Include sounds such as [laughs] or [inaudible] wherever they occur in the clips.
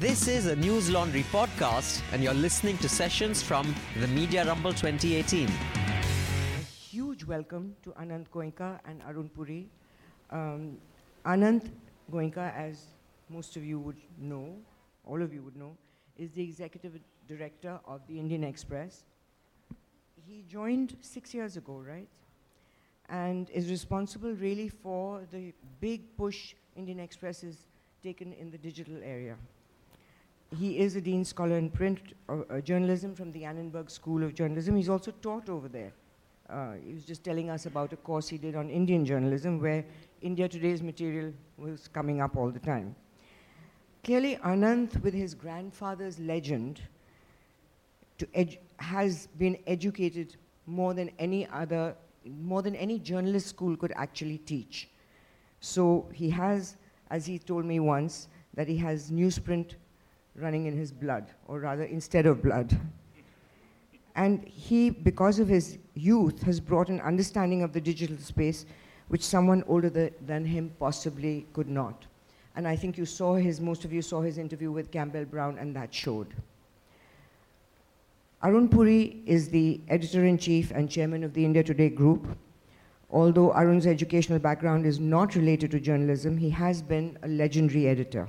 This is a Newslaundry podcast, and you're listening to sessions from the Media Rumble 2018. A huge welcome to Anant Goenka and Aroon Purie. Um, Anant Goenka, as most of you would know, all of you would know, is the executive director of the Indian Express. He joined six years ago, right? And is responsible really for the big push Indian Express has taken in the digital area. He is a Dean Scholar in Print uh, uh, Journalism from the Annenberg School of Journalism. He's also taught over there. Uh, he was just telling us about a course he did on Indian journalism where India Today's material was coming up all the time. Clearly, Anant, with his grandfather's legend, edu- has been educated more than any other, more than any journalist school could actually teach. So he has, as he told me once, that he has newsprint running in his blood, or rather, instead of blood. And he, because of his youth, has brought an understanding of the digital space which someone older th- than him possibly could not. And I think you saw his, most of you saw his interview with Campbell Brown, and that showed. Aroon Purie is the editor in chief and chairman of the India Today group. Although Aroon's educational background is not related to journalism, he has been a legendary editor,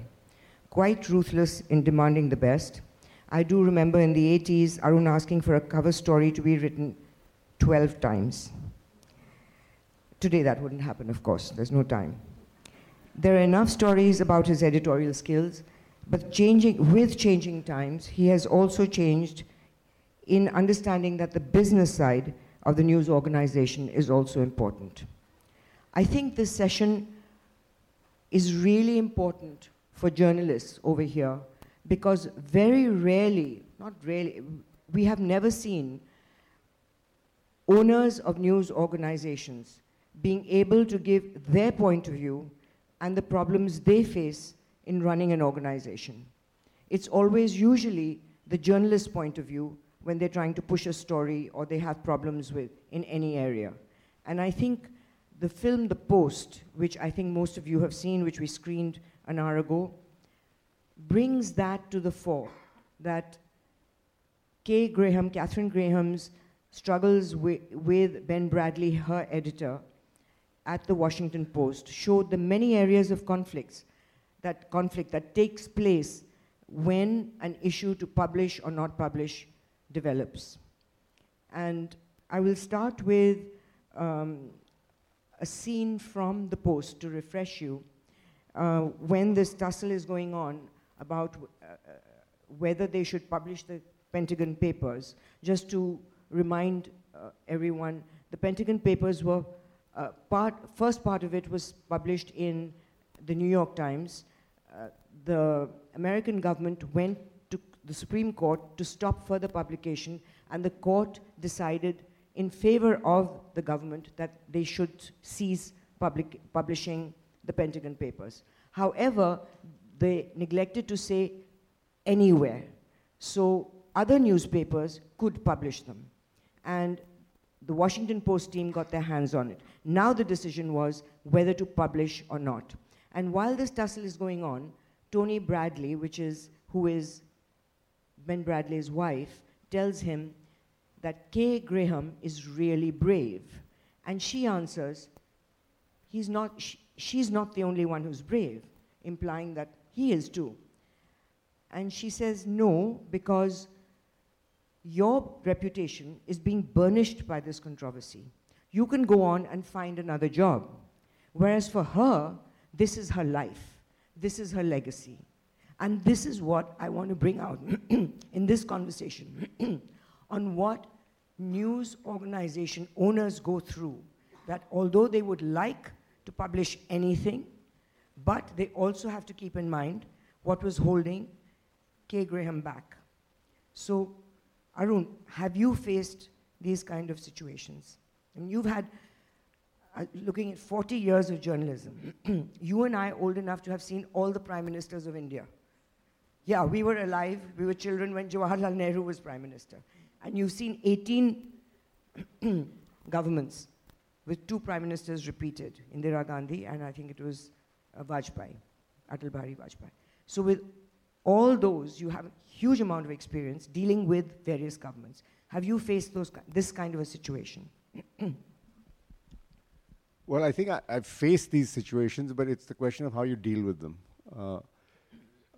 quite ruthless in demanding the best. I do remember in the 80s, Aroon asking for a cover story to be written 12 times. Today, that wouldn't happen, of course, there's no time. There are enough stories about his editorial skills, but changing, with changing times, he has also changed in understanding that the business side of the news organization is also important. I think this session is really important for journalists over here because very rarely, not really, we have never seen owners of news organizations being able to give their point of view and the problems they face in running an organization. It's always usually the journalist's point of view when they're trying to push a story or they have problems with in any area. And I think the film The Post, which I think most of you have seen, which we screened an hour ago, brings that to the fore. That Kay Graham, Katharine Graham's struggles wi- with Ben Bradlee, her editor, at the Washington Post, showed the many areas of conflicts, that conflict that takes place when an issue to publish or not publish develops. And I will start with um, a scene from the Post to refresh you uh, when this tussle is going on about uh, uh, whether they should publish the Pentagon Papers. Just to remind uh, everyone, the Pentagon Papers were uh, part, first part of it was published in the New York Times. The American government went to the Supreme Court to stop further publication, and the court decided in favor of the government that they should cease public, publishing the Pentagon Papers. However, they neglected to say anywhere. So other newspapers could publish them. And the Washington Post team got their hands on it. Now the decision was whether to publish or not. And while this tussle is going on, Tony Bradlee, which is who is Ben Bradlee's wife, tells him that Kay Graham is really brave. And she answers, he's not, she's not the only one who's brave, implying that he is too. And she says, no, because your reputation is being burnished by this controversy. You can go on and find another job. Whereas for her, this is her life, this is her legacy. And this is what I want to bring out [clears throat] in this conversation [clears throat] on what news organization owners go through. That although they would like to publish anything, but they also have to keep in mind what was holding K. Graham back. So, Aroon, have you faced these kind of situations? And you've had, uh, looking at 40 years of journalism, [clears throat] you and I old enough to have seen all the prime ministers of India. Yeah, we were alive, we were children when Jawaharlal Nehru was prime minister. And you've seen 18 [clears throat] governments with two prime ministers repeated, Indira Gandhi and I think it was uh, Vajpayee, Atal Bihari Vajpayee. So with all those, you have a huge amount of experience dealing with various governments. Have you faced those, this kind of a situation? [clears throat] well, I think I, have faced these situations, but it's the question of how you deal with them. Uh,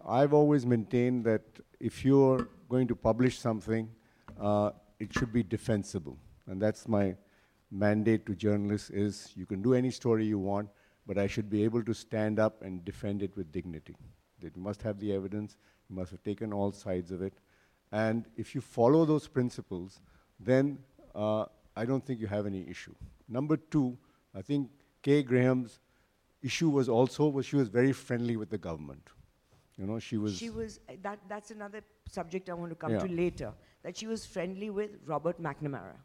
I've always maintained that if you're going to publish something, uh, it should be defensible. And that's my mandate to journalists is you can do any story you want, but I should be able to stand up and defend it with dignity. That you must have the evidence, you must have taken all sides of it. And if you follow those principles, then uh, I don't think you have any issue. Number two, I think Kay Graham's issue was also was she was very friendly with the government. You know, she was. She was. That that's another subject I want to come yeah. to later. That she was friendly with Robert McNamara.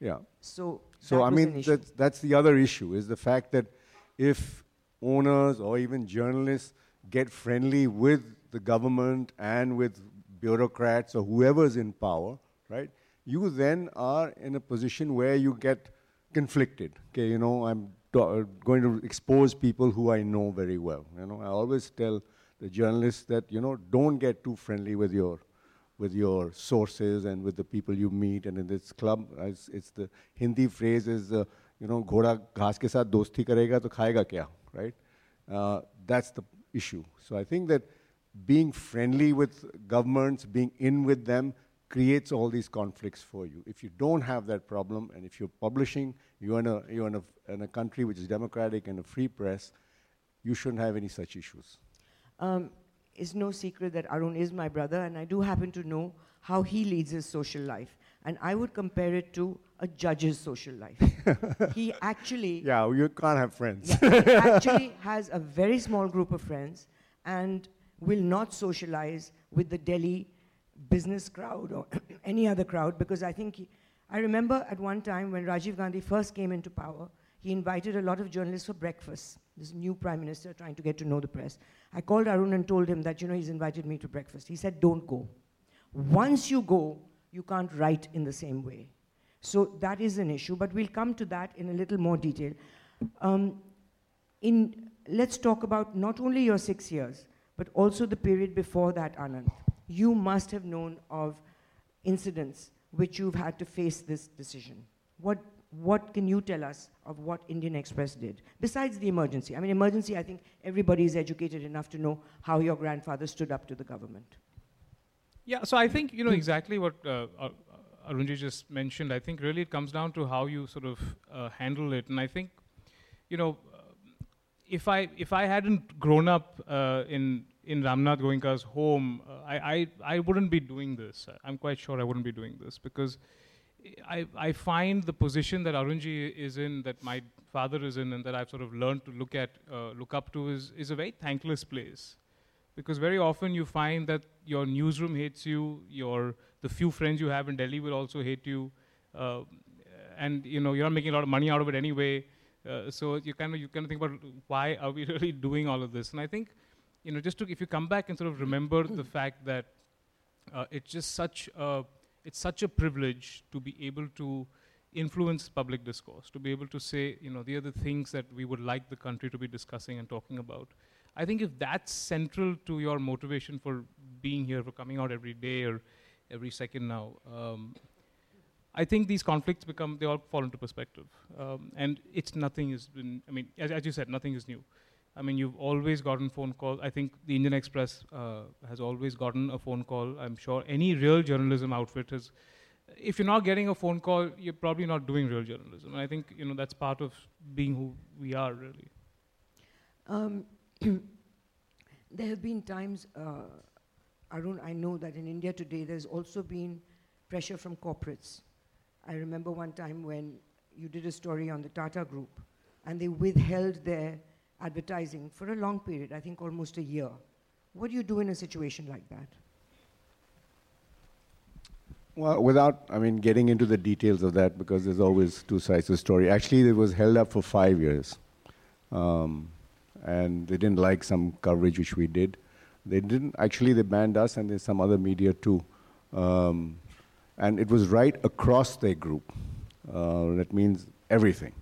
Yeah. So. So I mean, that's, that's the other issue is the fact that if owners or even journalists get friendly with the government and with bureaucrats or whoever's in power, right? You then are in a position where you get conflicted. Okay, you know, I'm going to expose people who I know very well. You know, I always tell the journalists that you know don't get too friendly with your with your sources and with the people you meet. And in this club, it's, it's the Hindi phrase is uh, you know घोड़ा घास के साथ दोस्ती करेगा तो खाएगा क्या, right? Uh, that's the issue. So I think that being friendly with governments, being in with them, creates all these conflicts for you. If you don't have that problem, and if you're publishing, you're in a, you're in a, in a country which is democratic and a free press, you shouldn't have any such issues. Um, it's no secret that Aroon is my brother, and I do happen to know how he leads his social life. And I would compare it to a judge's social life. [laughs] he actually. Yeah, you can't have friends. Yeah, he [laughs] actually has a very small group of friends and will not socialize with the Delhi business crowd or [clears throat] any other crowd because I think. He, I remember at one time when Rajiv Gandhi first came into power, he invited a lot of journalists for breakfast. This new prime minister trying to get to know the press. I called Aroon and told him that, you know, he's invited me to breakfast. He said, don't go. Once you go, you can't write in the same way. So that is an issue, but we'll come to that in a little more detail. Um, in, let's talk about not only your six years, but also the period before that, Anand. You must have known of incidents which you've had to face this decision. What, what can you tell us of what Indian Express did, besides the emergency? I mean, emergency, I think everybody is educated enough to know how your grandfather stood up to the government. Yeah, so I think, you know, exactly what uh, uh, Arunji just mentioned. I think really it comes down to how you sort of uh, handle it. And I think, you know, if I if I hadn't grown up uh, in in Ramnath Goenka's home, uh, I, I I wouldn't be doing this. I'm quite sure I wouldn't be doing this because I I find the position that Arunji is in, that my father is in, and that I've sort of learned to look at uh, look up to is is a very thankless place, because very often you find that your newsroom hates you, your the few friends you have in Delhi will also hate you, uh, and you know you're not making a lot of money out of it anyway. Uh, so you kind of you kind of think about why are we [laughs] really doing all of this? And I think, you know, just to if you come back and sort of remember the [coughs] fact that uh, it's just such a it's such a privilege to be able to influence public discourse, to be able to say, you know, the other things that we would like the country to be discussing and talking about. I think if that's central to your motivation for being here, for coming out every day or every second now, um, I think these conflicts become, they all fall into perspective. Um, and it's nothing has been, I mean, as, as, you said, nothing is new. I mean, you've always gotten phone calls. I think the Indian Express uh, has always gotten a phone call. I'm sure any real journalism outfit has, if you're not getting a phone call, you're probably not doing real journalism. And I think, you know, that's part of being who we are, really. Um, [clears throat] there have been times, uh, Arun, I know that in India today, there's also been pressure from corporates I remember one time when you did a story on the Tata Group, and they withheld their advertising for a long period, I think almost a year. What do you do in a situation like that? Well, without, I mean, getting into the details of that, because there's always two sides to the story. Actually, it was held up for five years. Um, and they didn't like some coverage which we did. They didn't, actually, they banned us and there's some other media too. Um, and it was right across their group. Uh, that means everything,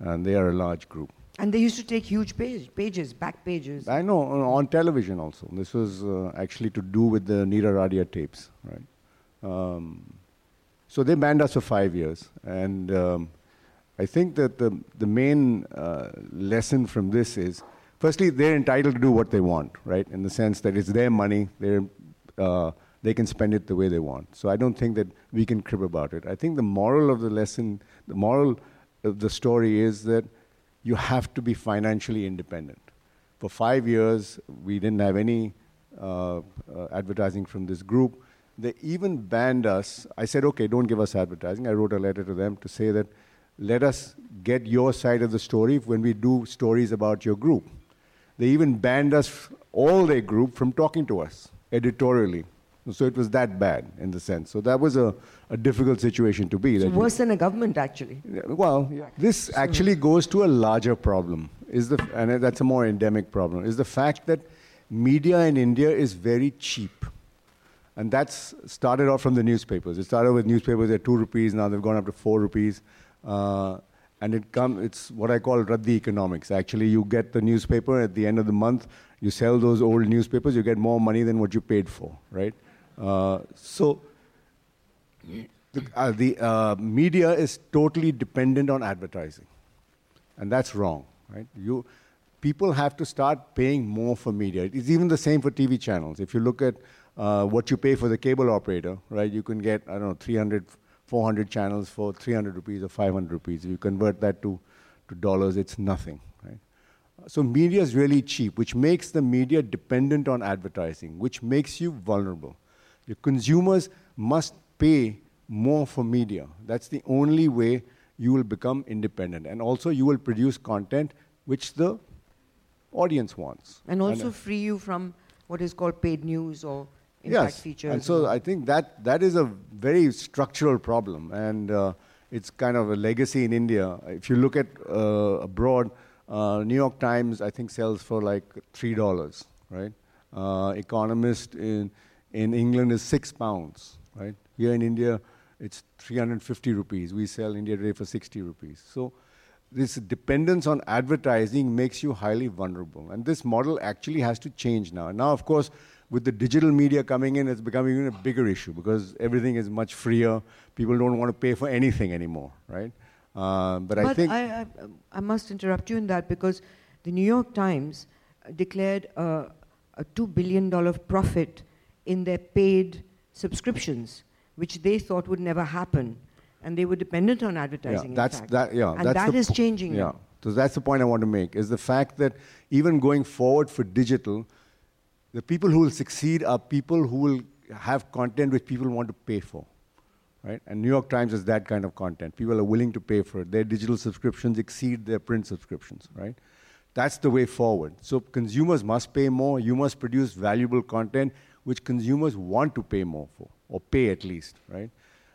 and they are a large group. And they used to take huge page, pages, back pages. I know uh, on television also. This was uh, actually to do with the Neera Radia tapes, right? Um, so they banned us for five years, and um, I think that the the main uh, lesson from this is, firstly, they're entitled to do what they want, right? In the sense that it's their money, they're uh, they can spend it the way they want. So I don't think that we can crib about it. I think the moral of the lesson, the moral of the story is that you have to be financially independent. For five years, we didn't have any uh, uh, advertising from this group. They even banned us. I said, okay, don't give us advertising. I wrote a letter to them to say that let us get your side of the story when we do stories about your group. They even banned us, all their group, from talking to us editorially. So it was that bad in the sense. So that was a, a difficult situation to be. It's worse than a government, actually. yeah, Well, this actually goes to a larger problem, is the, and that's a more endemic problem, is the fact that media in India is very cheap. And that's started off from the newspapers. It started with newspapers at two rupees, now they've gone up to four rupees. Uh, and it come, it's what I call Raddi economics. Actually, you get the newspaper at the end of the month, you sell those old newspapers, you get more money than what you paid for, right? Uh, so the, uh, the uh, media is totally dependent on advertising, and that's wrong, right? You, people have to start paying more for media. It's even the same for TV channels. If you look at uh, what you pay for the cable operator, right, you can get I don't know 300, 400 channels for 300 rupees or 500 rupees. If you convert that to to dollars, it's nothing, right? So media is really cheap, which makes the media dependent on advertising, which makes you vulnerable. Your consumers must pay more for media. That's the only way you will become independent. And also, you will produce content which the audience wants. And also uh, free you from what is called paid news or impact yes. features. And so I think that that is a very structural problem, and uh, it's kind of a legacy in India. If you look at uh, abroad, uh, New York Times I think sells for like three dollars, right? Uh, Economist in in England is six pounds, right? Here in India, it's 350 rupees. We sell India Today for 60 rupees. So this dependence on advertising makes you highly vulnerable. And this model actually has to change now. Now, of course, with the digital media coming in, it's becoming even a bigger issue because everything is much freer. People don't want to pay for anything anymore, right? Uh, but, I think I, I, I must interrupt you in that because the New York Times declared a, a $2 billion profit in their paid subscriptions, which they thought would never happen. And they were dependent on advertising. Yeah, that's that. Yeah, and that's that the po- changing Yeah, now. so that's the point I want to make. Is the fact that even going forward for digital, the people who will succeed are people who will have content which people want to pay for, right? And New York Times is that kind of content. People are willing to pay for it. Their digital subscriptions exceed their print subscriptions, right? That's the way forward. So consumers must pay more. You must produce valuable content which consumers want to pay more for, or pay at least, right?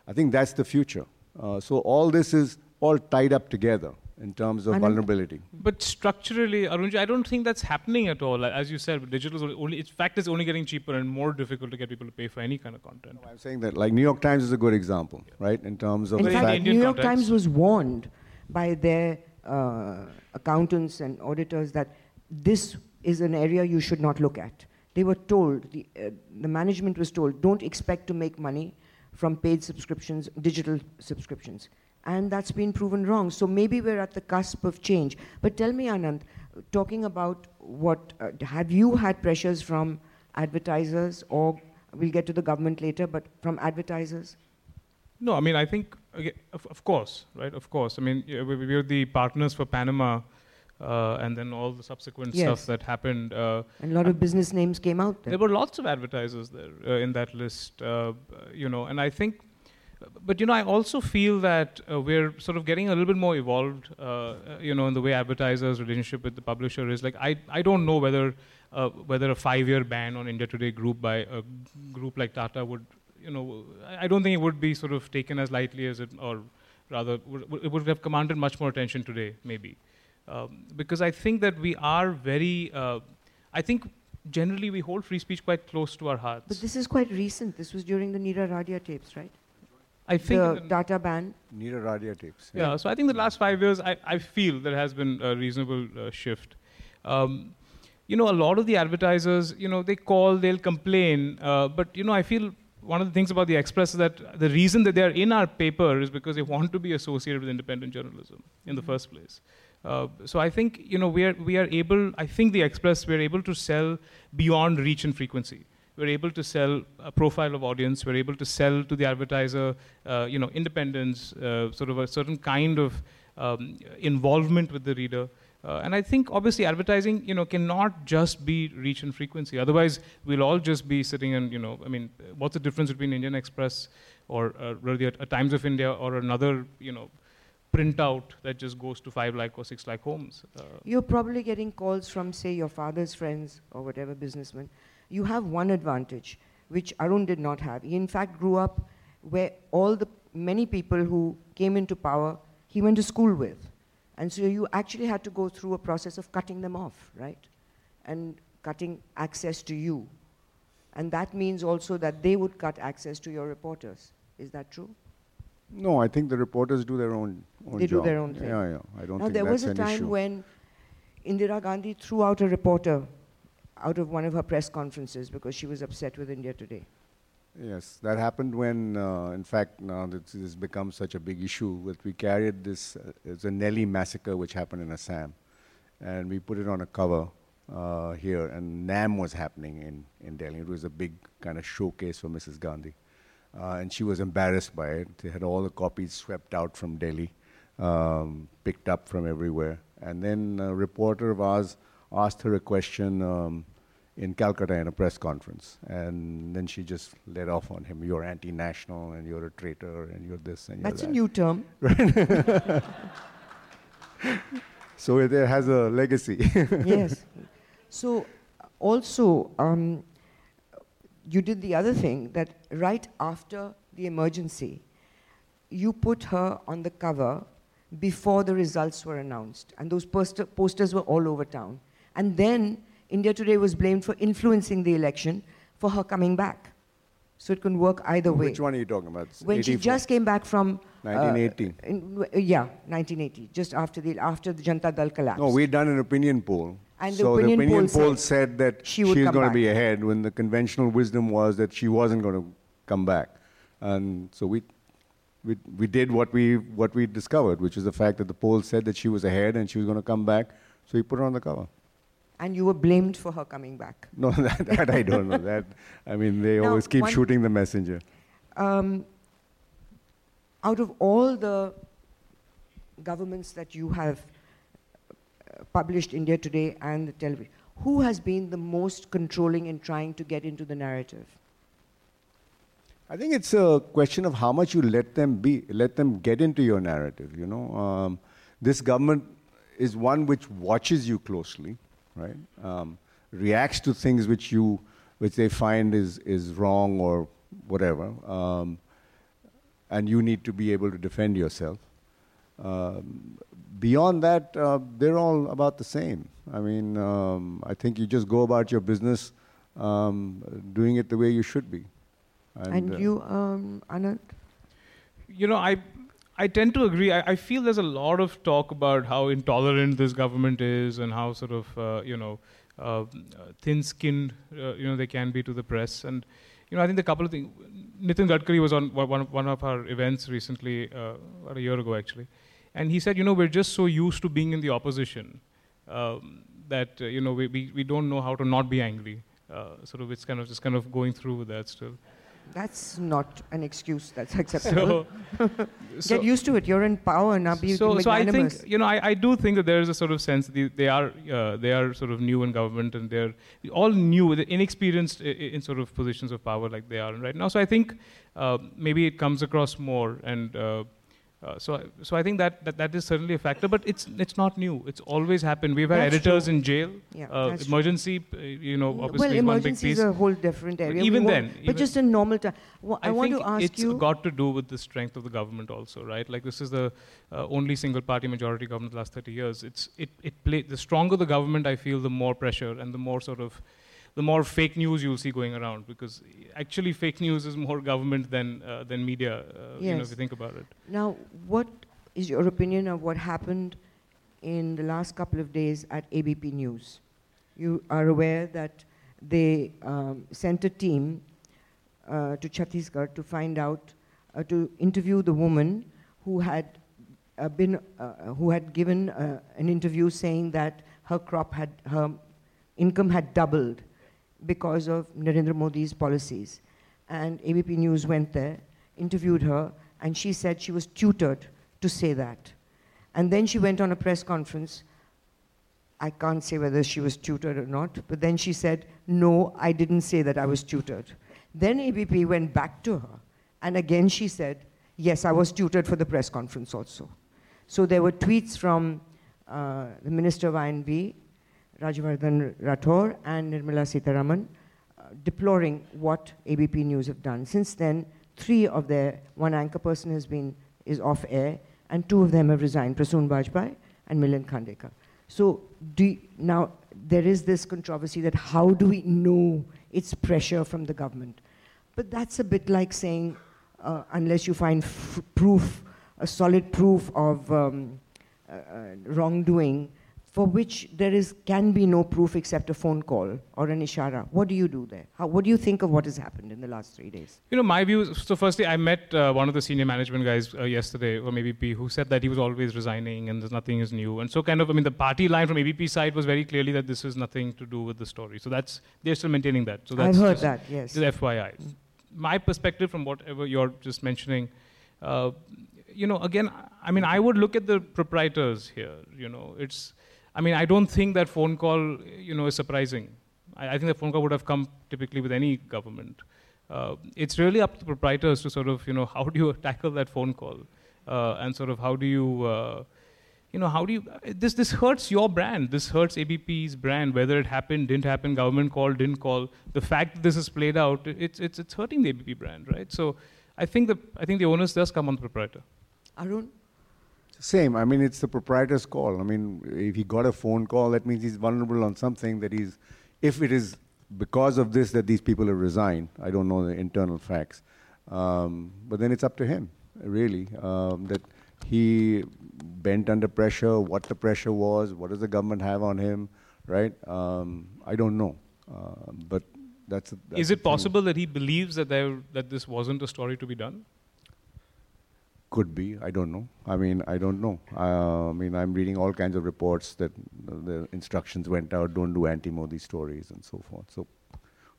I think that's the future. Uh, so all this is all tied up together in terms of Anand? vulnerability. But structurally, Arunji, I don't think that's happening at all. As you said, digital is only, in fact, it's only getting cheaper and more difficult to get people to pay for any kind of content. I'm saying that, like New York Times is a good example, right? In terms of In the Very fact, Indian New York context. Times was warned by their uh, accountants and auditors that this is an area you should not look at. They were told, the, uh, the management was told, don't expect to make money from paid subscriptions, digital subscriptions. And that's been proven wrong. So maybe we're at the cusp of change. But tell me, Anand, talking about what, uh, have you had pressures from advertisers, or we'll get to the government later, but from advertisers? No, I mean, I think, okay, of, of course, right? Of course. I mean, we're the partners for Panama, uh, and then all the subsequent Yes. stuff that happened. Uh, And a lot of business names came out there. there were lots of advertisers there uh, in that list, uh, you know, and I think, but you know, I also feel that uh, we're sort of getting a little bit more evolved, uh, you know, in the way advertisers' relationship with the publisher is. Like, I, I don't know whether uh, whether a five-year ban on India Today group by a group like Tata would, you know, I don't think it would be sort of taken as lightly as it, or rather, it would have commanded much more attention today, maybe, um, because I think that we are very, uh, I think generally we hold free speech quite close to our hearts. But this is quite recent. This was during the Neera Radia tapes, right? I think the the- Tata ban. Neera Radia tapes. Yeah, so I think the last five years, I, I feel there has been a reasonable uh, shift. Um, you know, a lot of the advertisers, you know, they call, they'll complain, uh, but you know, I feel one of the things about the Express is that the reason that they're in our paper is because they want to be associated with independent journalism in the first place. Uh, so I think you know we are we are able. I think the Express we're able to sell beyond reach and frequency. We're able to sell a profile of audience. We're able to sell to the advertiser, uh, you know, independence, uh, sort of a certain kind of um, involvement with the reader. Uh, and I think obviously advertising, you know, cannot just be reach and frequency. Otherwise, we'll all just be sitting and, you know, I mean, what's the difference between Indian Express or uh, really a, a Times of India or another, you know, printout that just goes to five lakh or six lakh homes? Uh, You're probably getting calls from, say, your father's friends or whatever businessman. You have one advantage, which Aroon did not have. He, in fact, grew up where all the many people who came into power, he went to school with. And so you actually had to go through a process of cutting them off, right? And cutting access to you. And that means also that they would cut access to your reporters. Is that true? No, I think the reporters do their own, own They do their own thing. Yeah, yeah. I don't Now, think there was a time issue. when Indira Gandhi threw out a reporter out of one of her press conferences because she was upset with India Today. Yes, that happened when, uh, in fact, now this has become such a big issue, that we carried this, uh, it's a Nellie massacre which happened in Assam, and we put it on a cover uh, here, and NAM was happening in, in Delhi. It was a big kind of showcase for Mrs. Gandhi, and she was embarrassed by it. They had all the copies swept out from Delhi, um, picked up from everywhere, and then a reporter of ours asked her a question. Um, in Calcutta in a press conference. And then she just let off on him. You're anti national and you're a traitor and you're this and you're That's a new term. [laughs] so it, it has a legacy. [laughs] yes. So, also, um, you did the other thing that right after the emergency, you put her on the cover before the results were announced. And those poster- posters were all over town. And then India Today was blamed for influencing the election for her coming back. So it can work either way. Which one are you talking about? It's when she just came back from uh, 1980. in- uh, yeah, 1980, just after the after the Janta Dal collapse. No, we'd done an opinion poll. And the so opinion the opinion poll poll said said, that she come going to be ahead when the conventional wisdom was that she wasn't going to come back. And so we, we, we did what we, what we discovered, which is the fact that the poll said that she was ahead and she was going to come back. So we put her on the cover. and you were blamed for her coming back. [laughs] No, that, that I don't know. That I mean, they Now, always keep one- shooting the messenger. Um, out of all the governments that you have published India Today and the television, who has been the most controlling in trying to get into the narrative? I think it's a question of how much you let them be, let them get into your narrative. You know, um, this government is one which watches you closely, right? Um, reacts to things which you, which they find is is wrong or whatever, um, and you need to be able to defend yourself. Um, beyond that, uh, they're all about the same. I mean, um, I think you just go about your business, um, doing it the way you should be. And, uh, you, um, Anand? you know, I I tend to agree. I, I feel there's a lot of talk about how intolerant this government is and how sort of uh, you know uh, thin-skinned uh, you know they can be to the press. And you know, I think the couple of things. Nitin Gadkari was on one of, one of our events recently, uh, about a year ago actually, and he said, you know, we're just so used to being in the opposition um, that uh, you know we, we we don't know how to not be angry. Uh, sort of, it's kind of just kind of going through with that still. That's not an excuse that's [laughs] acceptable. So, so [laughs] Get used to it. You're in power now. Be so, so I think you know I, I do think that there is a sort of sense that they, they are uh, they are sort of new in government and they're all new, they're inexperienced i- i- in sort of positions of power like they are right now. So I think uh, maybe it comes across more and. Uh, uh, so, I- so I think that, that that is certainly a factor, but it's it's not new. It's always happened. We've had That's editors true. in jail. Yeah, uh, that's true. emergency, uh, you know, obviously well, is one big emergency piece. is a whole different area. Even then, but even- just in normal time. Wha- I, want to ask it's you. It's got to do with the strength of the government also, right? Like this is the uh, only single party majority government the last 30 years. It's it it play the stronger the government, I feel, the more pressure and the more sort of the more fake news you'll see going around because actually fake news is more government than, uh, than media, uh, you know, if you think about it. Now, what is your opinion of what happened in the last couple of days at ABP News? You are aware that they um, sent a team uh, to Chhattisgarh to find out, uh, to interview the woman who had uh, been, uh, who had given uh, an interview saying that her crop had, her income had doubled because of Narendra Modi's policies. And ABP News went there, interviewed her, and she said she was tutored to say that. And then she went on a press conference. I can't say whether she was tutored or not, but then she said, No, I didn't say that I was tutored. Then ABP went back to her, and again she said, Yes, I was tutored for the press conference also. So there were tweets from uh, the Minister of I&B, Rajyavardhan Rathore, and Nirmala Sitharaman, uh, deploring what ABP News have done. Since then, three of their, one anchor person has been, is off air, and two of them have resigned, Prasun Bajpai and Milind Khandekar. So do, now there is this controversy that how do we know it's pressure from the government? But that's a bit like saying, uh, unless you find proof, a solid proof of um, uh, uh, wrongdoing, for which there is, can be no proof except a phone call or an ishara. What do you do there? How, what do you think of what has happened in the last three days? You know, my view, so firstly, I met uh, one of the senior management guys uh, yesterday, or maybe P, who said that he was always resigning and there's nothing is new. And so kind of, I mean, the party line from ABP side was very clearly that this is nothing to do with the story. So that's, they're still maintaining that. So that's I've heard that, yes. Just FYI. Mm. My perspective from whatever you're just mentioning, uh, you know, again, I mean, I would look at the proprietors here. You know, it's, I mean, I don't think that phone call, you know, is surprising. I, I think the phone call would have come typically with any government. Uh, it's really up to the proprietors to sort of, you know, [laughs] how do you tackle that phone call, uh, and sort of how do you, uh, you know, how do you? This this hurts your brand. This hurts ABP's brand. Whether it happened, didn't happen, government called, didn't call. The fact that this is played out, it's it's it's hurting the ABP brand, right? So, I think the I think the onus does come on the proprietor. Aroon. Same. I mean, it's the proprietor's call. I mean, if he got a phone call, that means he's vulnerable on something that he's, if it is because of this that these people have resigned, I don't know the internal facts. Um, but then it's up to him, really, um, that he bent under pressure, what the pressure was, what does the government have on him, right? Um, I don't know. Uh, but that's, that's Is it possible that he believes that, there, that this wasn't a story to be done? Could be. I don't know. I mean, I don't know. Uh, I mean, I'm reading all kinds of reports that the instructions went out, don't do anti-Modi stories and so forth. So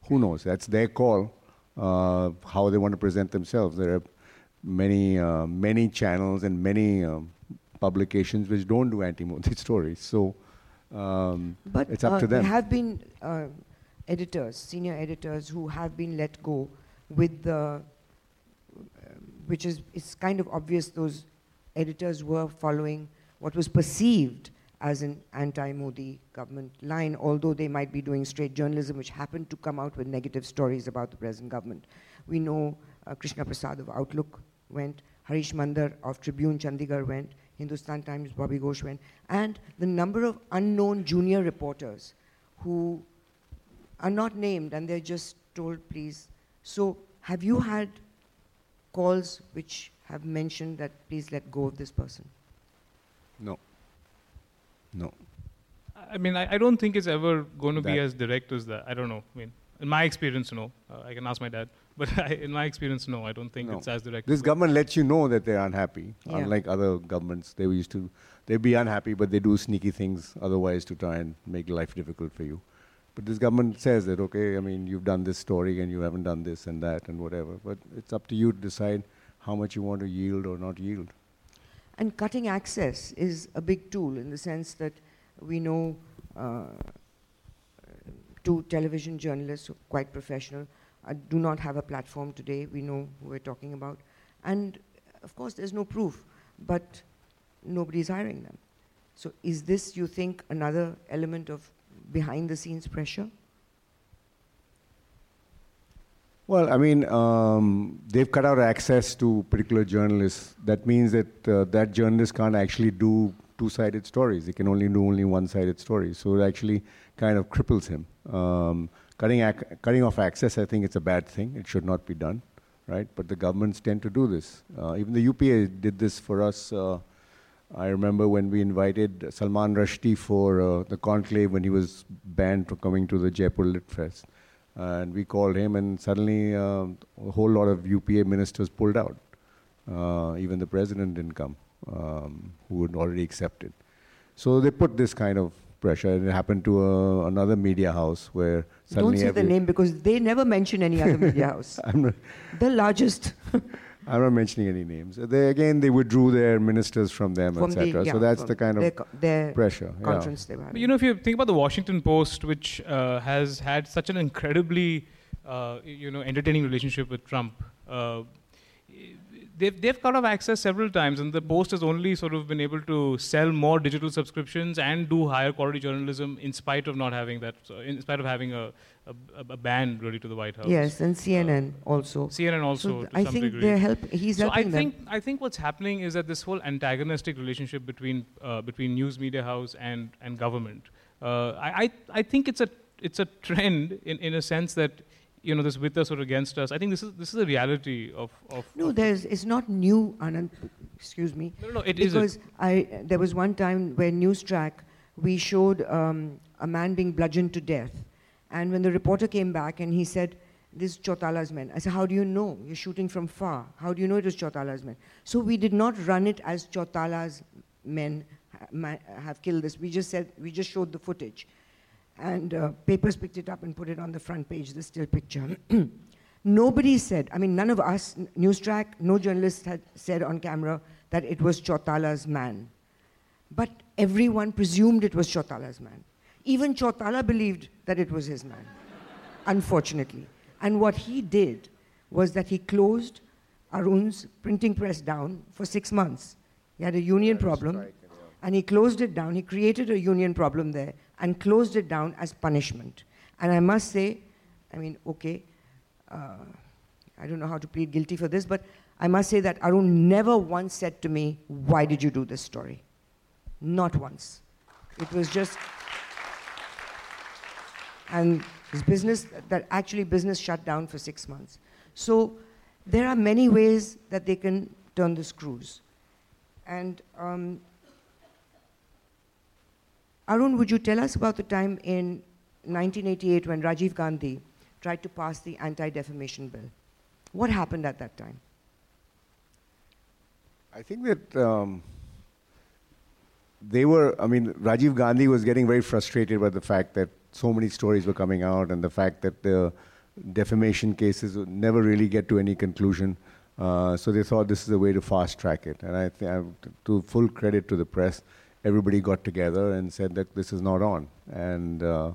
who knows? That's their call, uh, how they want to present themselves. There are many, uh, many channels and many um, publications which don't do anti-Modi [laughs] stories. So um, but, it's up to uh, them. There have been uh, editors, senior editors, who have been let go with the which is it's kind of obvious those editors were following what was perceived as an anti-Modi government line, although they might be doing straight journalism, which happened to come out with negative stories about the present government. We know uh, Krishna Prasad of Outlook went, Harish Mandar of Tribune Chandigarh went, Hindustan Times Bobby Ghosh went, and the number of unknown junior reporters who are not named and they're just told, please. So have you had calls which have mentioned that please let go of this person? No. No. I mean, I, I don't think it's ever going to be as direct as that. I don't know. I mean, in my experience, no. Uh, I can ask my dad. [laughs] But I, in my experience, no. I don't think no. it's as direct. This government lets you know that they're unhappy. Yeah. Unlike other governments, they used to, they'd be unhappy, but they do sneaky things otherwise to try and make life difficult for you. But this government says that, okay, I mean, you've done this story and you haven't done this and that and whatever. But it's up to you to decide how much you want to yield or not yield. And cutting access is a big tool in the sense that we know uh, two television journalists quite professional uh, do not have a platform today. We know who we're talking about. And of course, there's no proof, but nobody's hiring them. So is this, you think, another element of behind the scenes pressure? Well, I mean, um, they've cut out access to particular journalists. That means that uh, that journalist can't actually do two-sided stories. He can only do only one-sided stories. So it actually kind of cripples him. Um, cutting, ac- cutting off access, I think it's a bad thing. It should not be done, right? But the governments tend to do this. Uh, even the UPA did this for us. Uh, I remember when we invited Salman Rushdie for uh, the conclave when he was banned from coming to the Jaipur Lit Fest. and we called him, and suddenly uh, a whole lot of UPA ministers pulled out. Uh, even the president didn't come, um, who had already accepted. So they put this kind of pressure. And it happened to uh, another media house where suddenly Don't say the name because they never mention any other media [laughs] house. The largest. [laughs] I'm not mentioning any names. They again they withdrew their ministers from them, from the- etc. yeah, so that's the kind of co- their pressure. yeah. conference they were. But you know, if you think about the Washington Post, which uh, has had such an incredibly, uh, you know, entertaining relationship with Trump, uh, they've, they've cut off access several times, and the Post has only sort of been able to sell more digital subscriptions and do higher quality journalism in spite of not having that, in spite of having a, a, a ban really to the White House. yes, and CNN also. CNN also. So I some think degree. they're help. He's so I think them. I think what's happening is that this whole antagonistic relationship between uh, between news media house and and government. Uh, I, I I think it's a it's a trend in, in a sense that you know this with us or against us. I think this is this is a reality of of. No, of- there's. It's not new, Anand. Excuse me. no, no, no, it is a- because I there was one time where News Track we showed um, a man being bludgeoned to death, and when the reporter came back and he said, "This is Chautala's men," I said, "How do you know? You're shooting from far. How do you know it was Chautala's men?" So we did not run it as Chautala's men have killed this. We just said we just showed the footage, and uh, papers picked it up and put it on the front page, the still picture. [clears throat] Nobody said, I mean, none of us, n- News Track, no journalist had said on camera that it was Chautala's man. But everyone presumed it was Chautala's man. Even Chautala believed that it was his man, unfortunately. And what he did was that he closed Aroon's printing press down for six months. He had a union problem, and he closed it down. He created a union problem there and closed it down as punishment. And I must say, I mean, okay, uh, I don't know how to plead guilty for this, but I must say that Aroon never once said to me, Why did you do this story? Not once. It was just. And his business, that actually business shut down for six months. So there are many ways that they can turn the screws. And um, Aroon, would you tell us about the time in 1988 when Rajiv Gandhi tried to pass the anti defamation bill? What happened at that time? I think that um, they were, I mean, Rajiv Gandhi was getting very frustrated by the fact that so many stories were coming out and the fact that the defamation cases would never really get to any conclusion. Uh, so they thought this is a way to fast track it. And I think, to full credit to the press, everybody got together and said that this is not on. And, uh,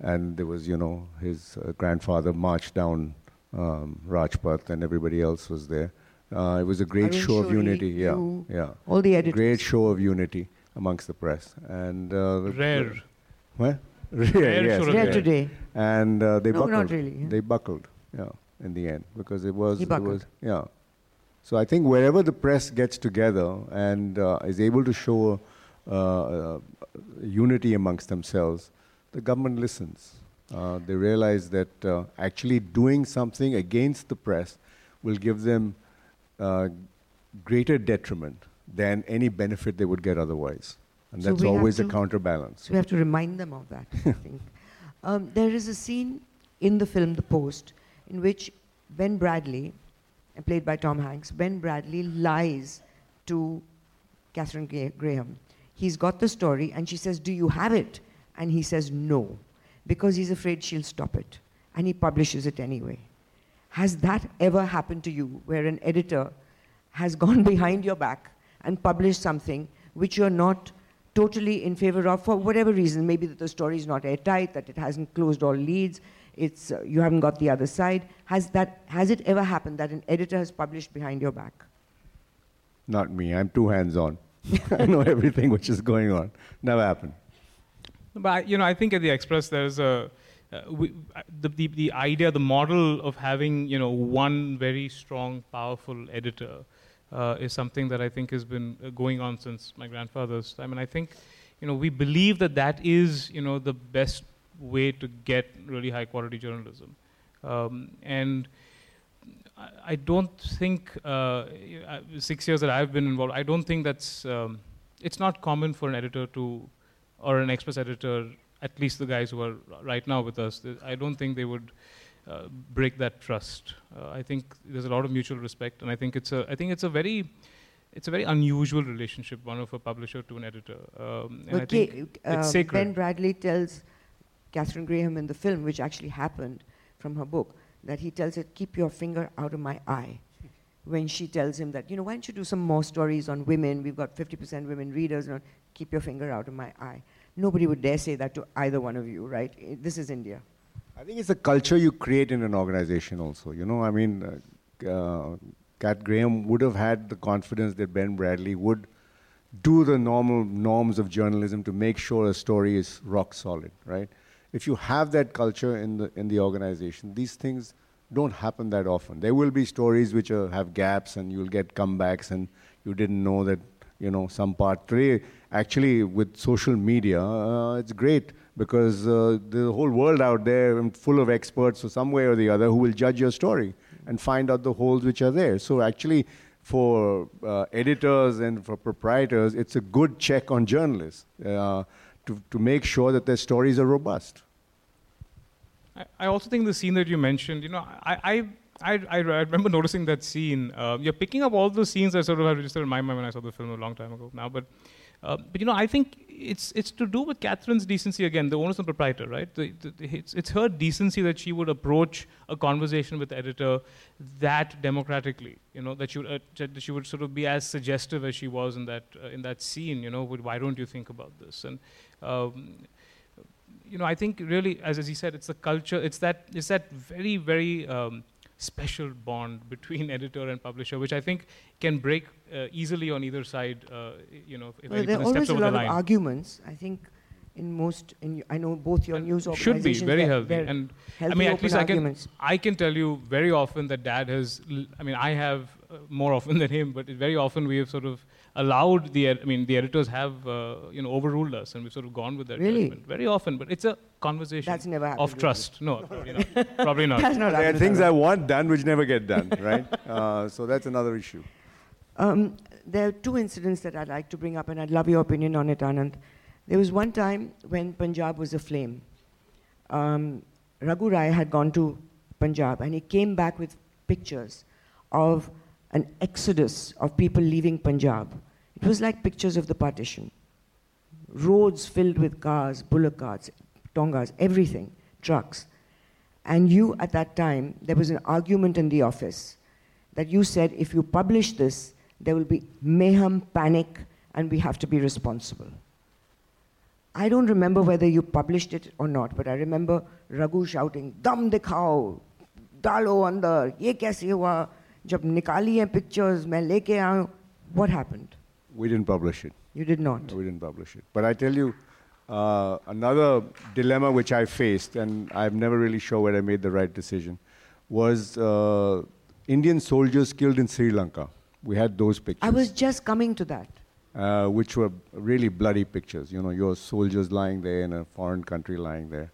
and there was, you know, his uh, grandfather marched down um, Rajpath and everybody else was there. Uh, it was a great Aroon show of unity. Yeah, you, yeah. All the editors. Great show of unity amongst the press. And uh, rare. What? Rare, Rare yes, show of today. And uh, they No, buckled. not really, yeah. They buckled. Yeah, in the end, because it was. He it buckled. was yeah. So I think wherever the press gets together and uh, is able to show uh, uh, unity amongst themselves, the government listens. Uh, they realize that uh, actually doing something against the press will give them uh, greater detriment than any benefit they would get otherwise. And that's have always a counterbalance. So we have to remind them of that, I [laughs] think. Um, there is a scene in the film The Post in which Ben Bradlee, played by Tom Hanks, Ben Bradlee lies to Katharine Gra- Graham. He's got the story, and she says, Do you have it? And he says, No, because he's afraid she'll stop it. And he publishes it anyway. Has that ever happened to you where an editor has [laughs] gone behind your back and published something which you're not totally in favor of for whatever reason? Maybe that the story is not airtight, that it hasn't closed all leads, it's, uh, you haven't got the other side. Has, that, has it ever happened that an editor has published behind your back? Not me. I'm too hands-on. [laughs] I know everything which is going on. Never happened. But I, you know, I think at the Express there's a uh, we, uh, the, the the idea, the model of having you know one very strong, powerful editor uh, is something that I think has been uh, going on since my grandfather's time. And I think, you know, we believe that that is, you know, the best way to get really high quality journalism. Um, and I, don't think, uh, six years that I've been involved, I don't think that's, um, it's not common for an editor to, or an Express editor, at least the guys who are right now with us, I don't think they would uh, break that trust. Uh, I think there's a lot of mutual respect, and I think it's a I think it's a very it's a very unusual relationship, one of a publisher to an editor. Um, and I think uh, it's sacred. Ben Bradlee tells Katharine Graham in the film, which actually happened from her book, that he tells her, "Keep your finger out of my eye." When she tells him that, you know, why don't you do some more stories on women? We've got 50% women readers. You know, keep your finger out of my eye. Nobody would dare say that to either one of you, right? This is India. I think it's a culture you create in an organization also. You know, I mean, uh, uh, Kat Graham would have had the confidence that Ben Bradlee would do the normal norms of journalism to make sure a story is rock solid, right? If you have that culture in the in the organization, these things don't happen that often. There will be stories which are, have gaps, and you'll get comebacks, and you didn't know that you know some part. Today, actually, with social media, uh, it's great because uh, a whole world out there full of experts, or some way or the other, who will judge your story and find out the holes which are there. So actually, for uh, editors and for proprietors, it's a good check on journalists uh, to, to make sure that their stories are robust. I, also think the scene that you mentioned, you know, I, I I, I, remember noticing that scene. Uh, you're picking up all those scenes I sort of registered in my mind when I saw the film a long time ago now. But uh, but you know, I think it's it's to do with Katharine's decency again, the owner and proprietor, right? The, the, it's, it's her decency that she would approach a conversation with the editor that democratically, you know, that she would uh, that she would sort of be as suggestive as she was in that uh, in that scene, you know, why don't you think about this? And um, you know, I think really, as, as he said, it's the culture. It's that it's that very very um, special bond [laughs] between editor and publisher, which I think can break uh, easily on either side. Uh, you know, if well, there are always a lot of arguments. I think in most, in, I know both your and news organizations should be very healthy. And healthy I mean, at least. I can, I can tell you very often that Dad has. I mean, I have uh, more often than him, but very often we have sort of allowed the, I mean, the editors have, uh, you know, overruled us, and we've sort of gone with that really? judgment very often. But it's a conversation That's never happened of trust. No, probably not. probably not. [laughs] That's not there are things I want done which never get done, right? [laughs] Uh, so that's another issue. Um, there are two incidents that I'd like to bring up, and I'd love your opinion on it, Anand. There was one time when Punjab was aflame. Um, Raghu Rai had gone to Punjab, and he came back with pictures of an exodus of people leaving Punjab. It was like pictures of the partition. Roads filled with cars, bullock carts, tongas, everything, trucks. And you, at that time, there was an argument in the office that you said if you publish this, there will be mayhem, panic, and we have to be responsible. I don't remember whether you published it or not, but I remember Raghu shouting, Dam dikhao, dalo andar, ye kaise hua? जब निकाली हैं pictures मैं लेके आया what happened we didn't publish it you did not no, we didn't publish it but i tell you uh, another dilemma which i faced and i'm never really sure whether i made the right decision was uh, indian soldiers killed in sri lanka we had those pictures i was just coming to that uh, which were really bloody pictures you know your soldiers lying there in a foreign country lying there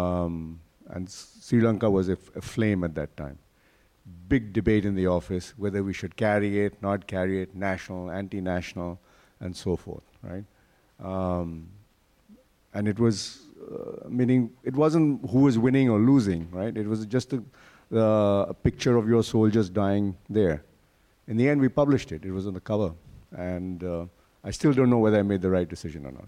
um, and sri lanka was a, a flame at that time big debate in the office whether we should carry it, not carry it, national, anti-national, and so forth, right? Um, and it was uh, meaning it wasn't who was winning or losing, right? It was just a, uh, a, picture of your soldiers dying there. In the end, we published it. It was on the cover, and uh, I still don't know whether I made the right decision or not.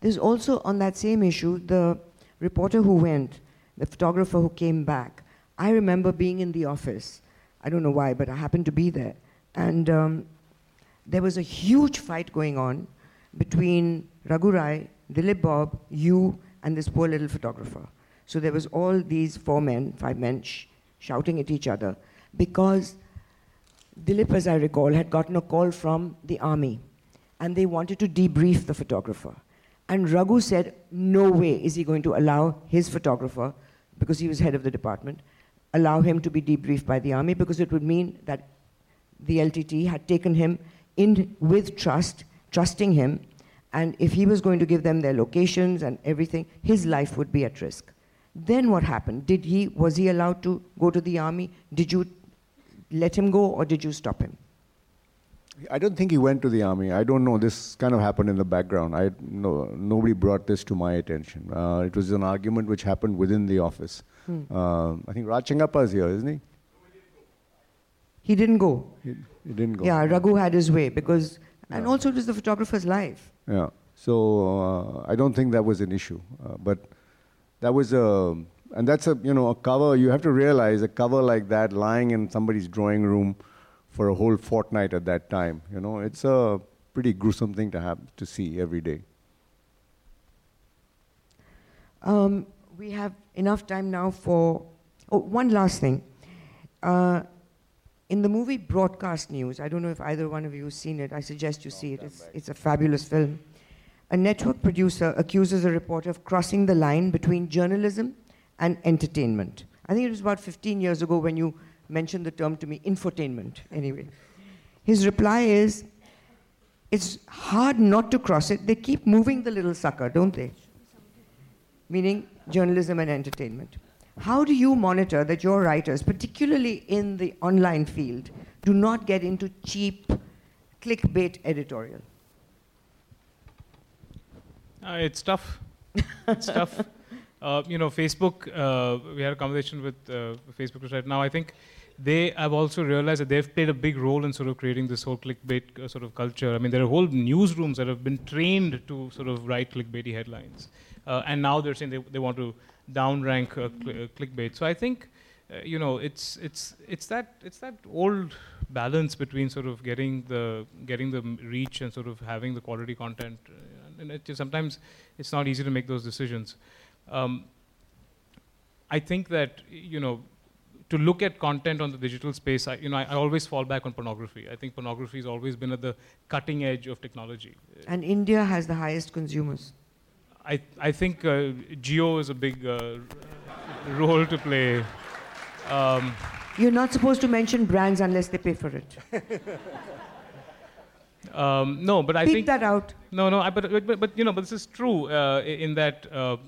There's also on that same issue the reporter who went, the photographer who came back I remember being in the office. I don't know why, but I happened to be there. And um, there was a huge fight going on between Raghu Rai, Dilip Bobb, you, and this poor little photographer. So there was all these four men, five men, sh- shouting at each other because Dilip, as I recall, had gotten a call from the army and they wanted to debrief the photographer. And Raghu said, No way is he going to allow his photographer, because he was head of the department, allow him to be debriefed by the army because it would mean that the LTTE, had taken him in with trust, trusting him, and if he was going to give them their locations and everything, his life would be at risk. Then what happened? Did he, was he allowed to go to the army? Did you let him go or did you stop him? I don't think he went to the army. I don't know. This kind of happened in the background. I no, nobody brought this to my attention. Uh, it was an argument which happened within the office. Hmm. Uh, I think Raj Chengappa is here, isn't he? He didn't go. he? He didn't go. Yeah, Raghu had his way because, and Yeah. also it was the photographer's life. Yeah. So uh, I don't think that was an issue. Uh, but that was a, and that's a, you know, a cover. You have to realize a cover like that lying in somebody's drawing room for a whole fortnight at that time. You know, it's a pretty gruesome thing to have to see every day. Um, we have enough time now for, oh, one last thing. Uh, in the movie Broadcast News, I don't know if either one of you has seen it, I suggest you see it. It's, it's a fabulous film. A network producer accuses a reporter of crossing the line between journalism and entertainment. I think it was about 15 years ago when you mentioned the term to me, infotainment, anyway. His reply is, it's hard not to cross it. They keep moving the little sucker, don't they? Meaning journalism and entertainment. How do you monitor that your writers, particularly in the online field, do not get into cheap clickbait editorial? Uh, it's tough. it's tough. [laughs] Uh, you know, Facebook. Uh, we had a conversation with uh, Facebook right now. I think they have also realized that they've played a big role in sort of creating this whole clickbait uh, sort of culture. I mean, there are whole newsrooms that have been trained to sort of write clickbaity headlines, uh, and now they're saying they, they want to downrank uh, cl- uh, clickbait. So I think. Uh, you know, it's it's it's that it's that old balance between sort of getting the getting the reach and sort of having the quality content, uh, and it, sometimes it's not easy to make those decisions. Um, I think that you know to look at content on the digital space, I, you know, I, I always fall back on pornography. I think pornography has always been at the cutting edge of technology. And India has the highest consumers. I I think uh, Jio is a big uh, role to play. Um, You're not supposed to mention brands unless they pay for it. um, no, but I Beep think that out. No, no, I, but, but, but, but you know, but this is true uh, in that uh,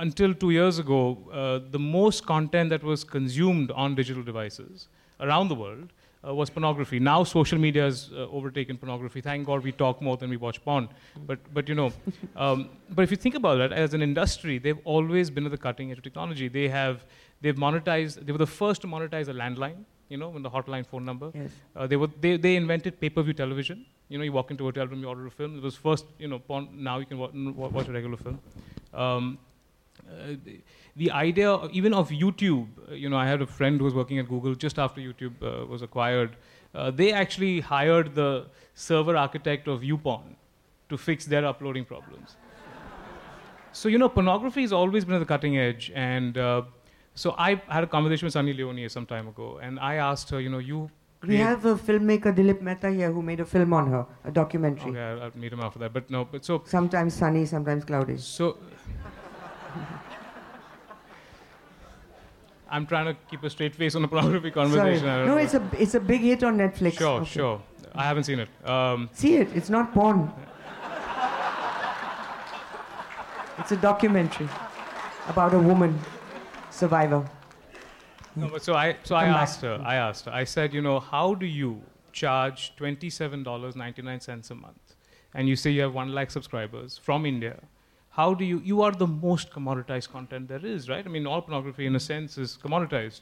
until two years ago, uh, the most content that was consumed on digital devices around the world uh, was pornography. Now social media has uh, overtaken pornography. Thank God we talk more than we watch porn. But, but you know, [laughs] um, but if you think about that, as an industry, they've always been at the cutting edge of technology. They have, they've monetized. They were the first to monetize a landline. You know, when the hotline phone number. Yes. Uh, they, were, they, they invented pay-per-view television. You know, you walk into a hotel room, you order a film. It was first, you know, porn, now you can wa- wa- watch a regular film. Um, uh, the, the idea, even of YouTube, uh, you know, I had a friend who was working at Google just after YouTube uh, was acquired. Uh, they actually hired the server architect of YouPorn to fix their uploading problems. So, you know, pornography has always been at the cutting edge. And uh, so I had a conversation with Sunny Leone some time ago, and I asked her, you know, you. We have a filmmaker, Dilip Mehta, here who made a film on her, a documentary. Okay, I'll, I'll meet him after that. But no, but so Sometimes sunny, sometimes cloudy. so. I'm trying to keep a straight face on a pornography conversation. Don't No, it's a, it's a big hit on Netflix. Sure, Okay. sure. I haven't seen it. Um, See it, it's not porn. It's a documentary about a woman survivor. no, but so I, so I back. asked her. I asked her. I said, you know, how do you charge twenty-seven dollars ninety-nine cents a month, and you say you have one lakh subscribers from India? How do you? You are the most commoditized content there is, right? I mean, all pornography, in a sense, is commoditized.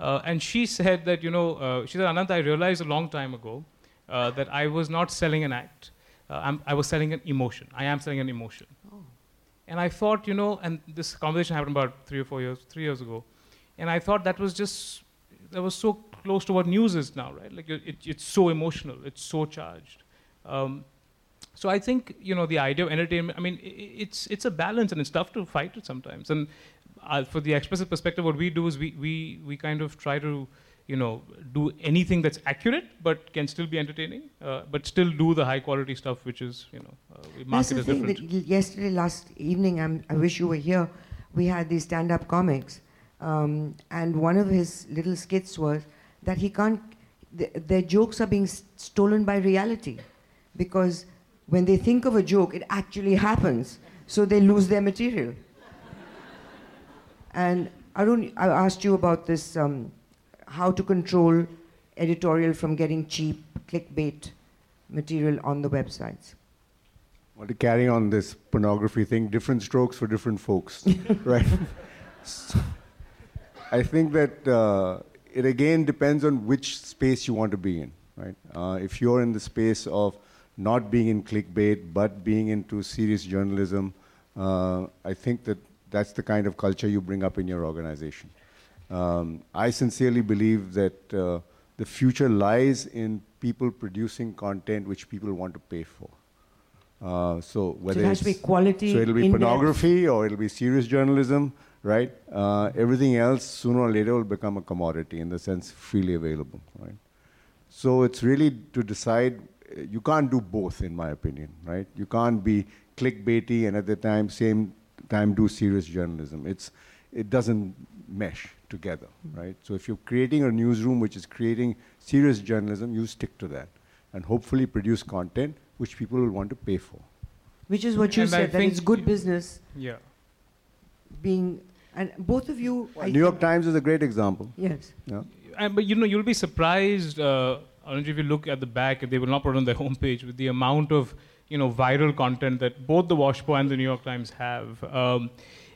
Uh, and she said that, you know, uh, she said, Anant, I realized a long time ago uh, that I was not selling an act. Uh, I'm, I was selling an emotion. I am selling an emotion. And I thought, you know, and this conversation happened about three or four years, three years ago, and I thought that was just, that was so close to what news is now, right? Like it, it's so emotional, it's so charged. Um, so I think you know the idea of entertainment. I mean, it's it's a balance, and it's tough to fight it sometimes. And uh, for the expressive perspective, what we do is we we we kind of try to you know do anything that's accurate but can still be entertaining, uh, but still do the high quality stuff, which is you know uh, we market the as thing. different. That yesterday, last evening, I'm, I wish you were here. We had these stand-up comics, um, and one of his little skits was that he can't. th- their jokes are being s- stolen by reality because when they think of a joke, it actually happens. So they lose their material. and Aroon, I asked you about this um, how to control editorial from getting cheap clickbait material on the websites. Well, to carry on this pornography thing, different strokes for different folks, [laughs] right? So, I think that uh, it again depends on which space you want to be in, right? Uh, if you're in the space of not being in clickbait but being into serious journalism, uh, I think that that's the kind of culture you bring up in your organization. Um, I sincerely believe that uh, the future lies in people producing content which people want to pay for. Uh, so whether it has to be quality. So it'll be pornography or it'll be serious journalism, right? Uh, everything else sooner or later will become a commodity in the sense freely available, right? So it's really to decide. You can't do both, in my opinion, right? You can't be clickbaity and at the time same time do serious journalism. It's it doesn't mesh together, right? So if you're creating a newsroom which is creating serious journalism, you stick to that, and hopefully produce content which people will want to pay for. Which is what you And I said, that it's good business Yeah. being, and both of you. I New York Times is a great example. Yes. Yeah. And, but you know, you'll be surprised, uh, Aroonji, if you look at the back, they will not put it on their [laughs] homepage with the amount of you know viral content that both the Washpo and the New York Times have. Um,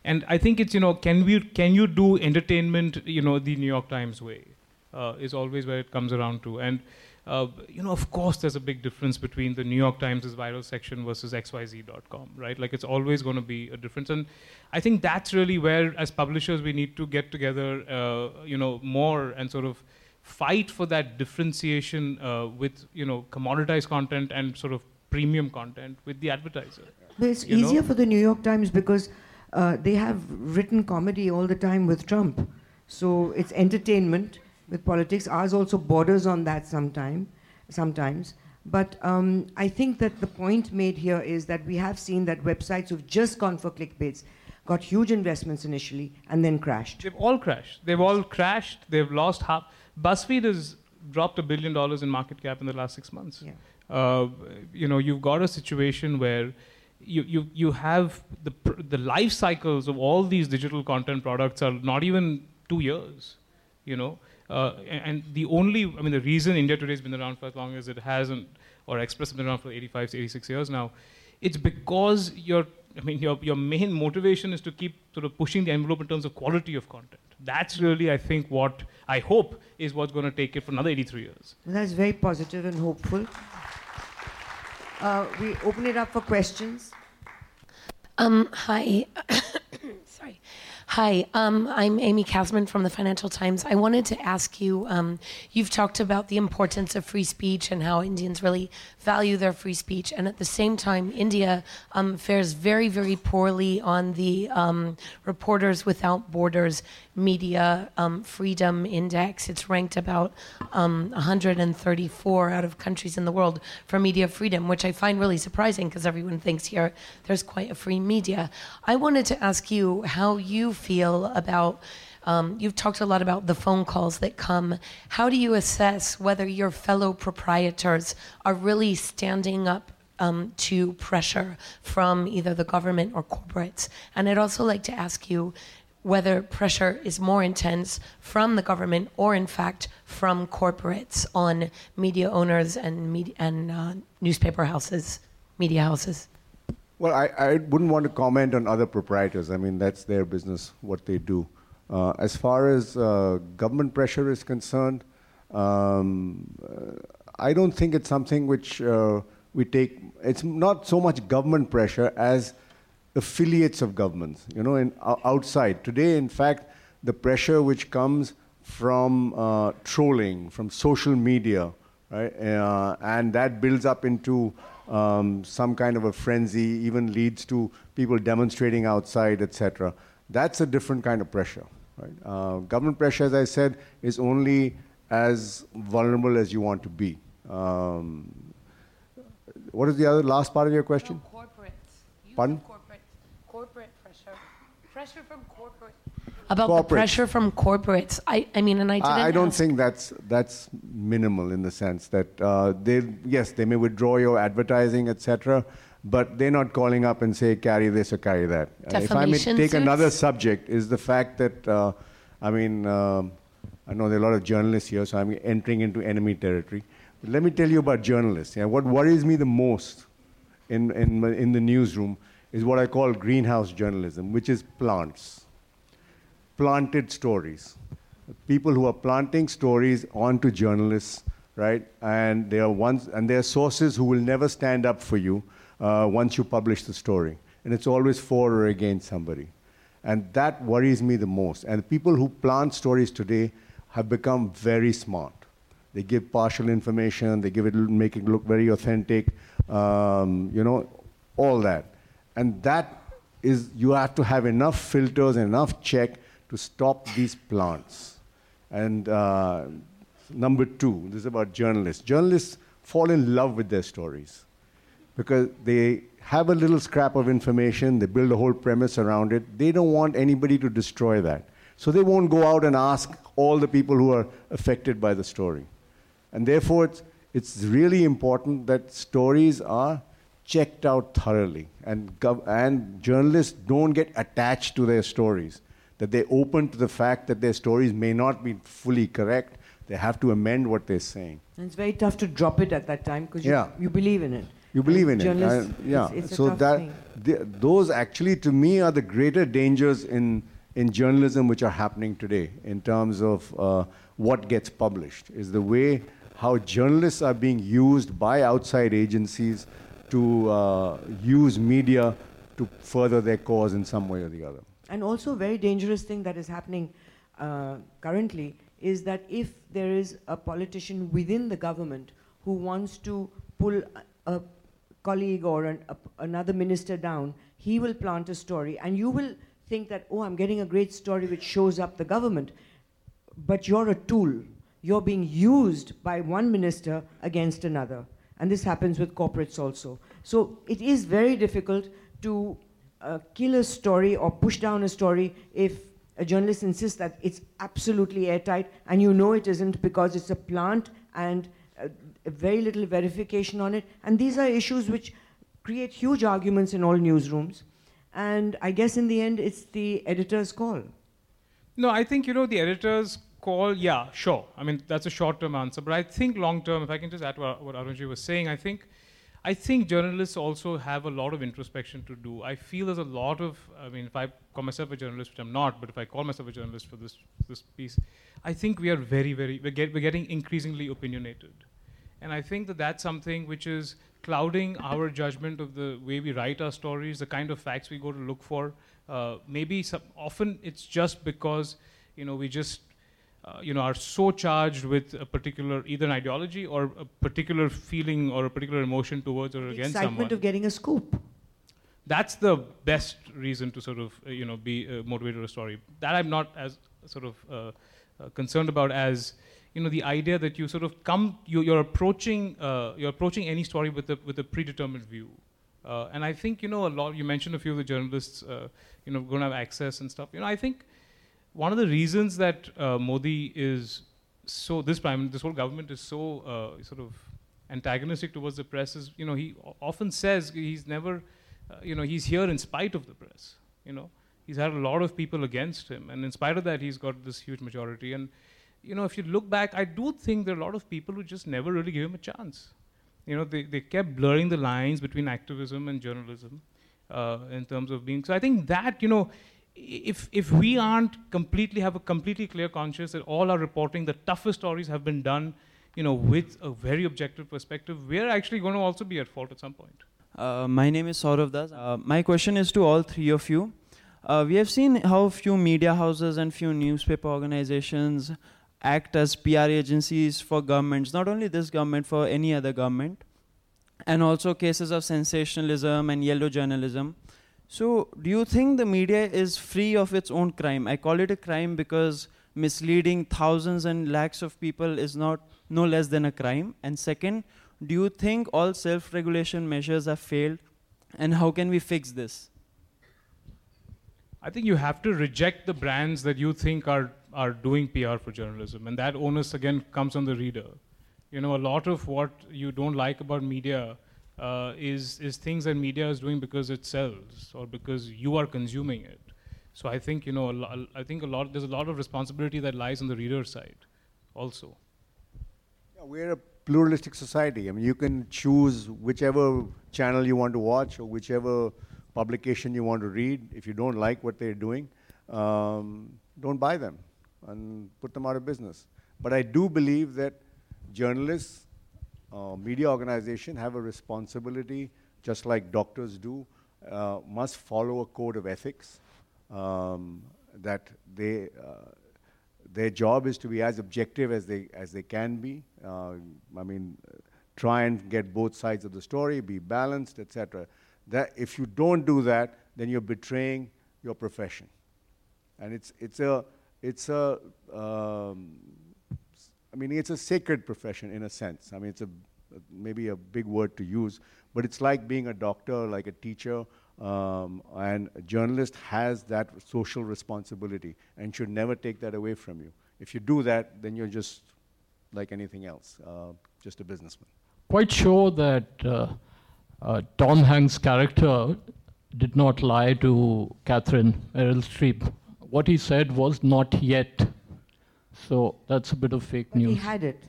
and I think it's you know, can we can you do entertainment you know the New York Times way? Uh, is always where it comes around to. And uh, you know, of course, there's a big difference between the New York Times' viral section versus XYZ.com, right? Like it's always going to be a difference. And I think that's really where, as publishers, we need to get together, uh, you know, more and sort of fight for that differentiation uh, with, you know, commoditized content and sort of premium content with the advertiser. But it's You know? easier for the New York Times because uh, they have written comedy all the time with Trump. So it's entertainment with politics. Ours also borders on that sometime, sometimes. But um, I think that the point made here is that we have seen that websites who've just gone for clickbaits got huge investments initially and then crashed. They've all crashed. They've all crashed. They've lost half. BuzzFeed has dropped a billion dollars in market cap in the last six months. Yeah. Uh, you know, you've got a situation where you, you, you have the, pr- the life cycles of all these digital content products are not even two years, you know. Uh, a- and the only, I mean, the reason India Today has been around for as long as it hasn't, or Express has been around for 85 to 86 years now, it's because your, I mean, your, your main motivation is to keep sort of pushing the envelope in terms of quality of content. That's really, I think, what I hope is what's going to take it for another 83 years. Well, that's very positive and hopeful. Uh, we open it up for questions. Um, hi. [coughs] Sorry. Hi, um, I'm Amy Kazmin from the Financial Times. I wanted to ask you um, you've talked about the importance of free speech and how Indians really value their free speech. And at the same time, India um, fares very, very poorly on the um, Reporters Without Borders Media um, Freedom Index. It's ranked about um, 134 out of countries in the world for media freedom, which I find really surprising because everyone thinks here there's quite a free media. I wanted to ask you how you feel about. Um, you've talked a lot about the phone calls that come. How do you assess whether your fellow proprietors are really standing up um, to pressure from either the government or corporates? And I'd also like to ask you whether pressure is more intense from the government or, in fact, from corporates on media owners and, media, and uh, newspaper houses, media houses. Well, I, I wouldn't want to comment on other proprietors. I mean, that's their business, what they do. Uh, as far as uh, government pressure is concerned, um, I don't think it's something which uh, we take. It's not so much government pressure as affiliates of governments. You know, in, outside today, in fact, the pressure which comes from uh, trolling, from social media, right, uh, and that builds up into um, some kind of a frenzy, even leads to people demonstrating outside, etc. That's a different kind of pressure. Right? Uh, government pressure, as I said, is only as vulnerable as you want to be. Um, what is the other last part of your question? Pardon? Corporate, corporate pressure. Pressure from corporate. about Corporates. the pressure from corporates. I, I mean, and I didn't. I, I don't ask- think that's that's minimal in the sense that uh, they yes they may withdraw your advertising etc. But they're not calling up and say carry this or carry that. Uh, if I may Defamation take another subject is the fact that uh, I mean um I know there are a lot of journalists here, so I'm entering into enemy territory. But let me tell you about journalists. Yeah, what worries me the most in in in the newsroom is what I call greenhouse journalism, which is plants planted stories. People who are planting stories onto journalists, right? And they are ones, and they are sources who will never stand up for you uh, once you publish the story. And it's always for or against somebody. And that worries me the most. And the people who plant stories today have become very smart. They give partial information, they give it, make it look very authentic, um, you know, all that. And that is, you have to have enough filters and enough check to stop these plants. And uh, number two, this is about journalists. Journalists fall in love with their stories because they have a little scrap of information, they build a whole premise around it. They don't want anybody to destroy that. So they won't go out and ask all the people who are affected by the story. And therefore, it's, it's really important that stories are checked out thoroughly. And, gov- and journalists don't get attached to their stories, that they're open to the fact that their stories may not be fully correct. They have to amend what they're saying. And it's very tough to drop it at that time because you, Yeah. you believe in it. You believe in it. journalists, I- yeah. It's, it's so that th- those actually, to me, are the greater dangers in in journalism which are happening today in terms of uh, what gets published. Is the way how journalists are being used by outside agencies to uh, use media to further their cause in some way or the other. And also, a very dangerous thing that is happening uh, currently is that if there is a politician within the government who wants to pull a, a colleague or an, a, another minister down, he will plant a story, and you will think that, oh, I'm getting a great story which shows up the government. But you're a tool. You're being used by one minister against another. And this happens with corporates also. So it is very difficult to uh, kill a story or push down a story if a journalist insists that it's absolutely airtight and you know it isn't because it's a plant and uh, very little verification on it. And these are issues which create huge arguments in all newsrooms. And I guess in the end, it's the editor's call. No, I think, you know, the editor's call, yeah, sure. I mean, that's a short term answer. But I think long term, if I can just add what, what Aroonji was saying, I think. I think journalists also have a lot of introspection to do. I feel there's a lot of, I mean, if I call myself a journalist, which I'm not, but if I call myself a journalist for this, this piece, I think we are very, very, we're, get, we're getting increasingly opinionated. And I think that that's something which is clouding our judgment of the way we write our stories, the kind of facts we go to look for. Uh, maybe some, often it's just because you know we just uh, you know are so charged with a particular either an ideology or a particular feeling or a particular emotion towards or The against excitement someone. of getting a scoop. That's the best reason to sort of uh, you know be uh, motivated a story. That I'm not as sort of uh, uh, concerned about as you know the idea that you sort of come you, you're approaching uh, you're approaching any story with a with a predetermined view. Uh, and I think you know a lot. You mentioned a few of the journalists, uh, you know, going to have access and stuff. You know, I think one of the reasons that uh, Modi is so this prime this whole government is so uh, sort of antagonistic towards the press is you know he often says he's never uh, you know he's here in spite of the press. You know, he's had a lot of people against him, and in spite of that, he's got this huge majority. And you know, if you look back, I do think there are a lot of people who just never really gave him a chance you know, they, they kept blurring the lines between activism and journalism uh, in terms of being. So I think that, you know, if, if we aren't completely, have a completely clear conscience that all our reporting, the toughest stories have been done, you know, with a very objective perspective, we're actually going to also be at fault at some point. Uh, my name is Saurav Das. Uh, my question is to all three of you. Uh, we have seen how few media houses and few newspaper organizations act as PR agencies for governments, not only this government, for any other government, and also cases of sensationalism and yellow journalism. So, do you think the media is free of its own crime? I call it a crime because misleading thousands and lakhs of people is not no less than a crime. And second, do you think all self regulation measures have failed? And how can we fix this? I think you have to reject the brands that you think are, are doing PR for journalism. And that onus, again, comes on the reader. You know, a lot of what you don't like about media uh, is, is things that media is doing because it sells or because you are consuming it. So I think, you know, lo- I think a lot, there's a lot of responsibility that lies on the reader side also. Yeah, we're a pluralistic society. I mean, you can choose whichever channel you want to watch or whichever publication you want to read. If you don't like what they're doing, um, don't buy them and put them out of business. But I do believe that journalists, uh, media organizations have a responsibility, just like doctors do, uh, must follow a code of ethics um, that they. Uh, their job is to be as objective as they as they can be. Uh, I mean, try and get both sides of the story, be balanced, etc. That if you don't do that, then you're betraying your profession, and it's it's a it's a um, I mean it's a sacred profession in a sense. I mean it's a maybe a big word to use, but it's like being a doctor, like a teacher, um, and a journalist has that social responsibility and should never take that away from you. If you do that, then you're just like anything else, uh, just a businessman. Quite sure that uh, uh, Tom Hanks' character did not lie to Katharine Meryl Streep. What he said was not yet. So that's a bit of fake But news. he had it.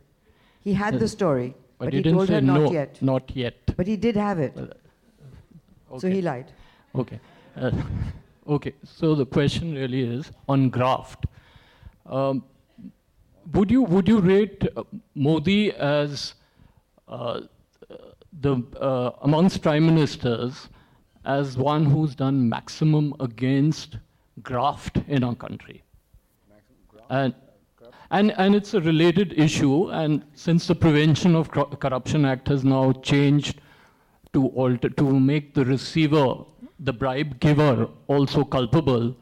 He had the story, but but he he didn't told say her not no, yet. not yet. But he did have it. So Okay. he lied. Okay. Uh, [laughs] okay. So the question really is on graft. Um, would you would you rate uh, Modi as uh, the uh, amongst prime ministers as one who's done maximum against graft in our country? And and, and it's a related issue, and since the Prevention of Corruption Act has now changed to alter to make the receiver, the bribe giver, also culpable.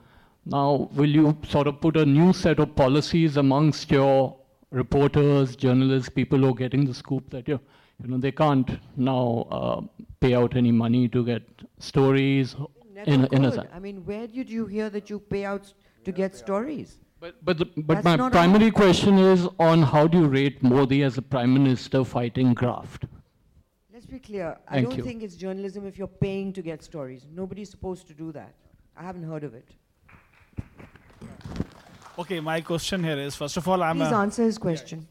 Now, will you sort of put a new set of policies amongst your reporters, journalists, people who are getting the scoop that you, you know, they can't now uh, pay out any money to get stories Never in in a. I mean, where did you hear that you pay out to get stories? But, but, the, but That's my not primary allowed. question is on how do you rate Modi as a prime minister fighting graft? Let's be clear. I Thank don't you. think it's journalism if you're paying to get stories. Nobody's supposed to do that. I haven't heard of it. Okay, my question here is first of all, I'm Please a, answer his question.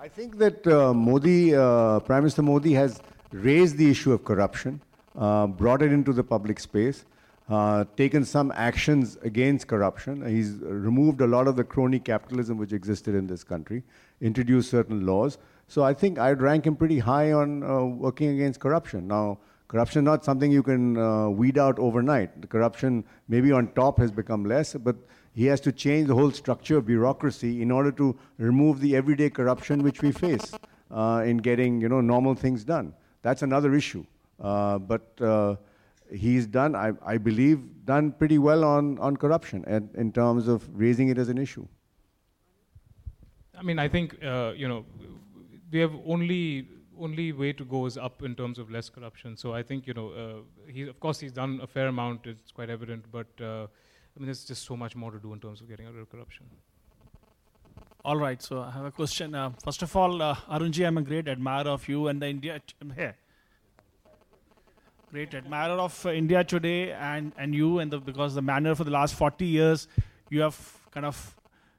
I think that uh, Modi, uh, Prime Minister Modi, has raised the issue of corruption, uh, brought it into the public space, uh, taken some actions against corruption. He's removed a lot of the crony capitalism which existed in this country, introduced certain laws. So I think I'd rank him pretty high on uh, working against corruption. Now, corruption is not something you can uh, weed out overnight. The corruption, maybe on top, has become less, but he has to change the whole structure of bureaucracy in order to remove the everyday corruption which we face uh, in getting you know normal things done. That's another issue. Uh, but uh, he's done, I, I believe, done pretty well on, on corruption and, in terms of raising it as an issue. I mean, I think uh, you know we have only only way to go is up in terms of less corruption. So I think you know uh, he of course he's done a fair amount. It's quite evident, but uh, I mean there's just so much more to do in terms of getting rid of corruption. all right. So I have a question. Uh, first of all, uh, Aroonji, I'm a great admirer of you and the India. T- I'm here. Great admirer of uh, India today and, and you and the, because the manner for the last 40 years you have kind of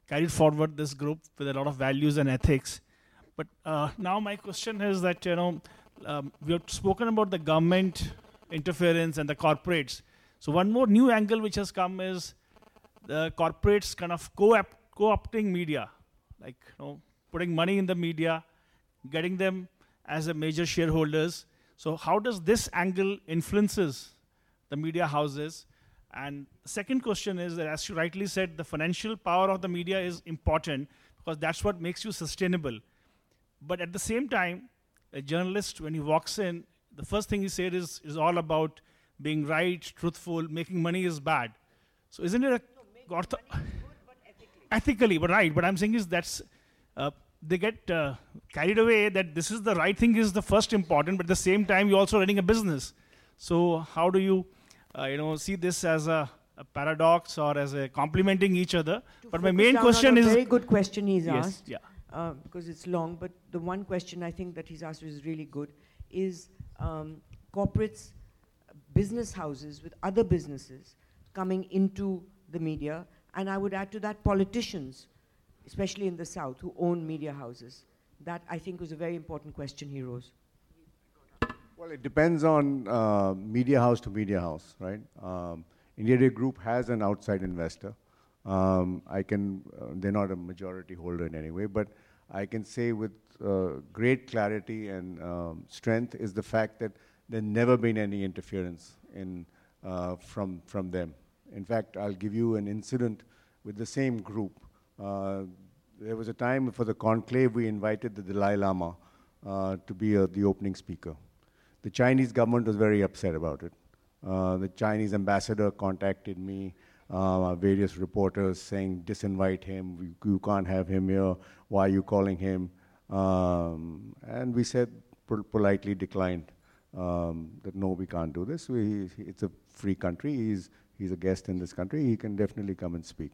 carried forward this group with a lot of values and ethics. But uh, now my question is that you know um, we have spoken about the government interference and the corporates. So one more new angle which has come is the corporates kind of co-op- co-opting media, like you know, putting money in the media, getting them as a major shareholders. So how does this angle influences the media houses? And second question is that, as you rightly said, the financial power of the media is important because that's what makes you sustainable. But at the same time, a journalist, when he walks in, the first thing he said is, is all about being right, truthful, making money is bad. So isn't it a ortho- ethically, but right? But I'm saying is that's uh, they get uh, carried away that this is the right thing is the first important, but at the same time you're also running a business. So how do you, uh, you know, see this as a a paradox or as a complementing each other. To but my main question is very good question he's yes, asked. yeah. uh, because it's long, but the one question I think that he's asked is really good is um, corporates, business houses with other businesses coming into the media, and I would add to that politicians, especially in the South, who own media houses. That I think was a very important question he rose. Well, it depends on uh, media house to media house, right? Um, India Today Group has an outside investor. Um, I can, uh, they're not a majority holder in any way, but I can say with uh, great clarity and um, strength is the fact that there's never been any interference in, uh, from, from them. In fact, I'll give you an incident with the same group. Uh, there was a time for the conclave we invited the Dalai Lama uh, to be uh, the opening speaker. The Chinese government was very upset about it. The Chinese ambassador contacted me, uh, various reporters saying, disinvite him, we, you can't have him here, why are you calling him? Um, and we said, pol- politely declined um, that no, we can't do this. We, it's a free country, he's, he's a guest in this country, he can definitely come and speak.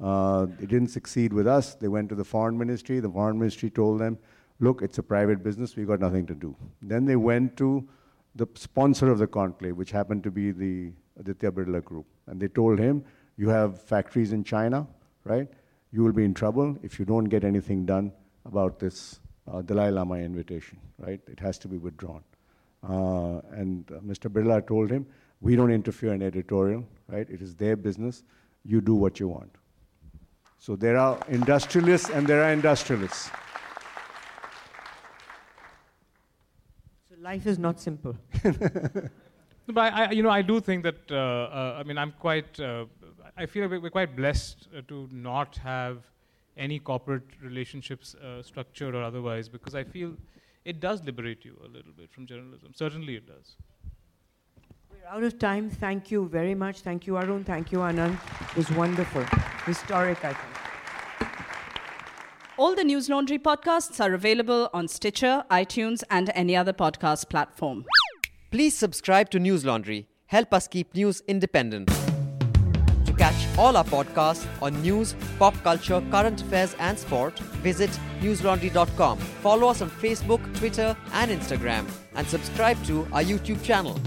Uh, it didn't succeed with us. They went to the foreign ministry. The foreign ministry told them, look, it's a private business, We've got nothing to do. Then they went to the sponsor of the conclave, which happened to be the Aditya Birla Group. And they told him, you have factories in China, right? You will be in trouble if you don't get anything done about this uh, Dalai Lama invitation, right? It has to be withdrawn. Uh, and uh, Mr. Birla told him, we don't interfere in editorial, right? It is their business. You do what you want. So there are industrialists and there are industrialists. So life is not simple. [laughs] No, But I, I, you know, I do think that. Uh, uh, I mean, I'm quite. Uh, I feel like we're quite blessed uh, to not have any corporate relationships, uh, structured or otherwise, because I feel it does liberate you a little bit from journalism. Certainly, it does. We're out of time. Thank you very much. Thank you, Aroon. Thank you, Anand. It was wonderful. Historic, I think. All the Newslaundry podcasts are available on Stitcher, iTunes, and any other podcast platform. Please subscribe to Newslaundry. Help us keep news independent. To catch all our podcasts on news, pop culture, current affairs, and sport, visit newslaundry.com. Follow us on Facebook, Twitter, and Instagram, and subscribe to our YouTube channel.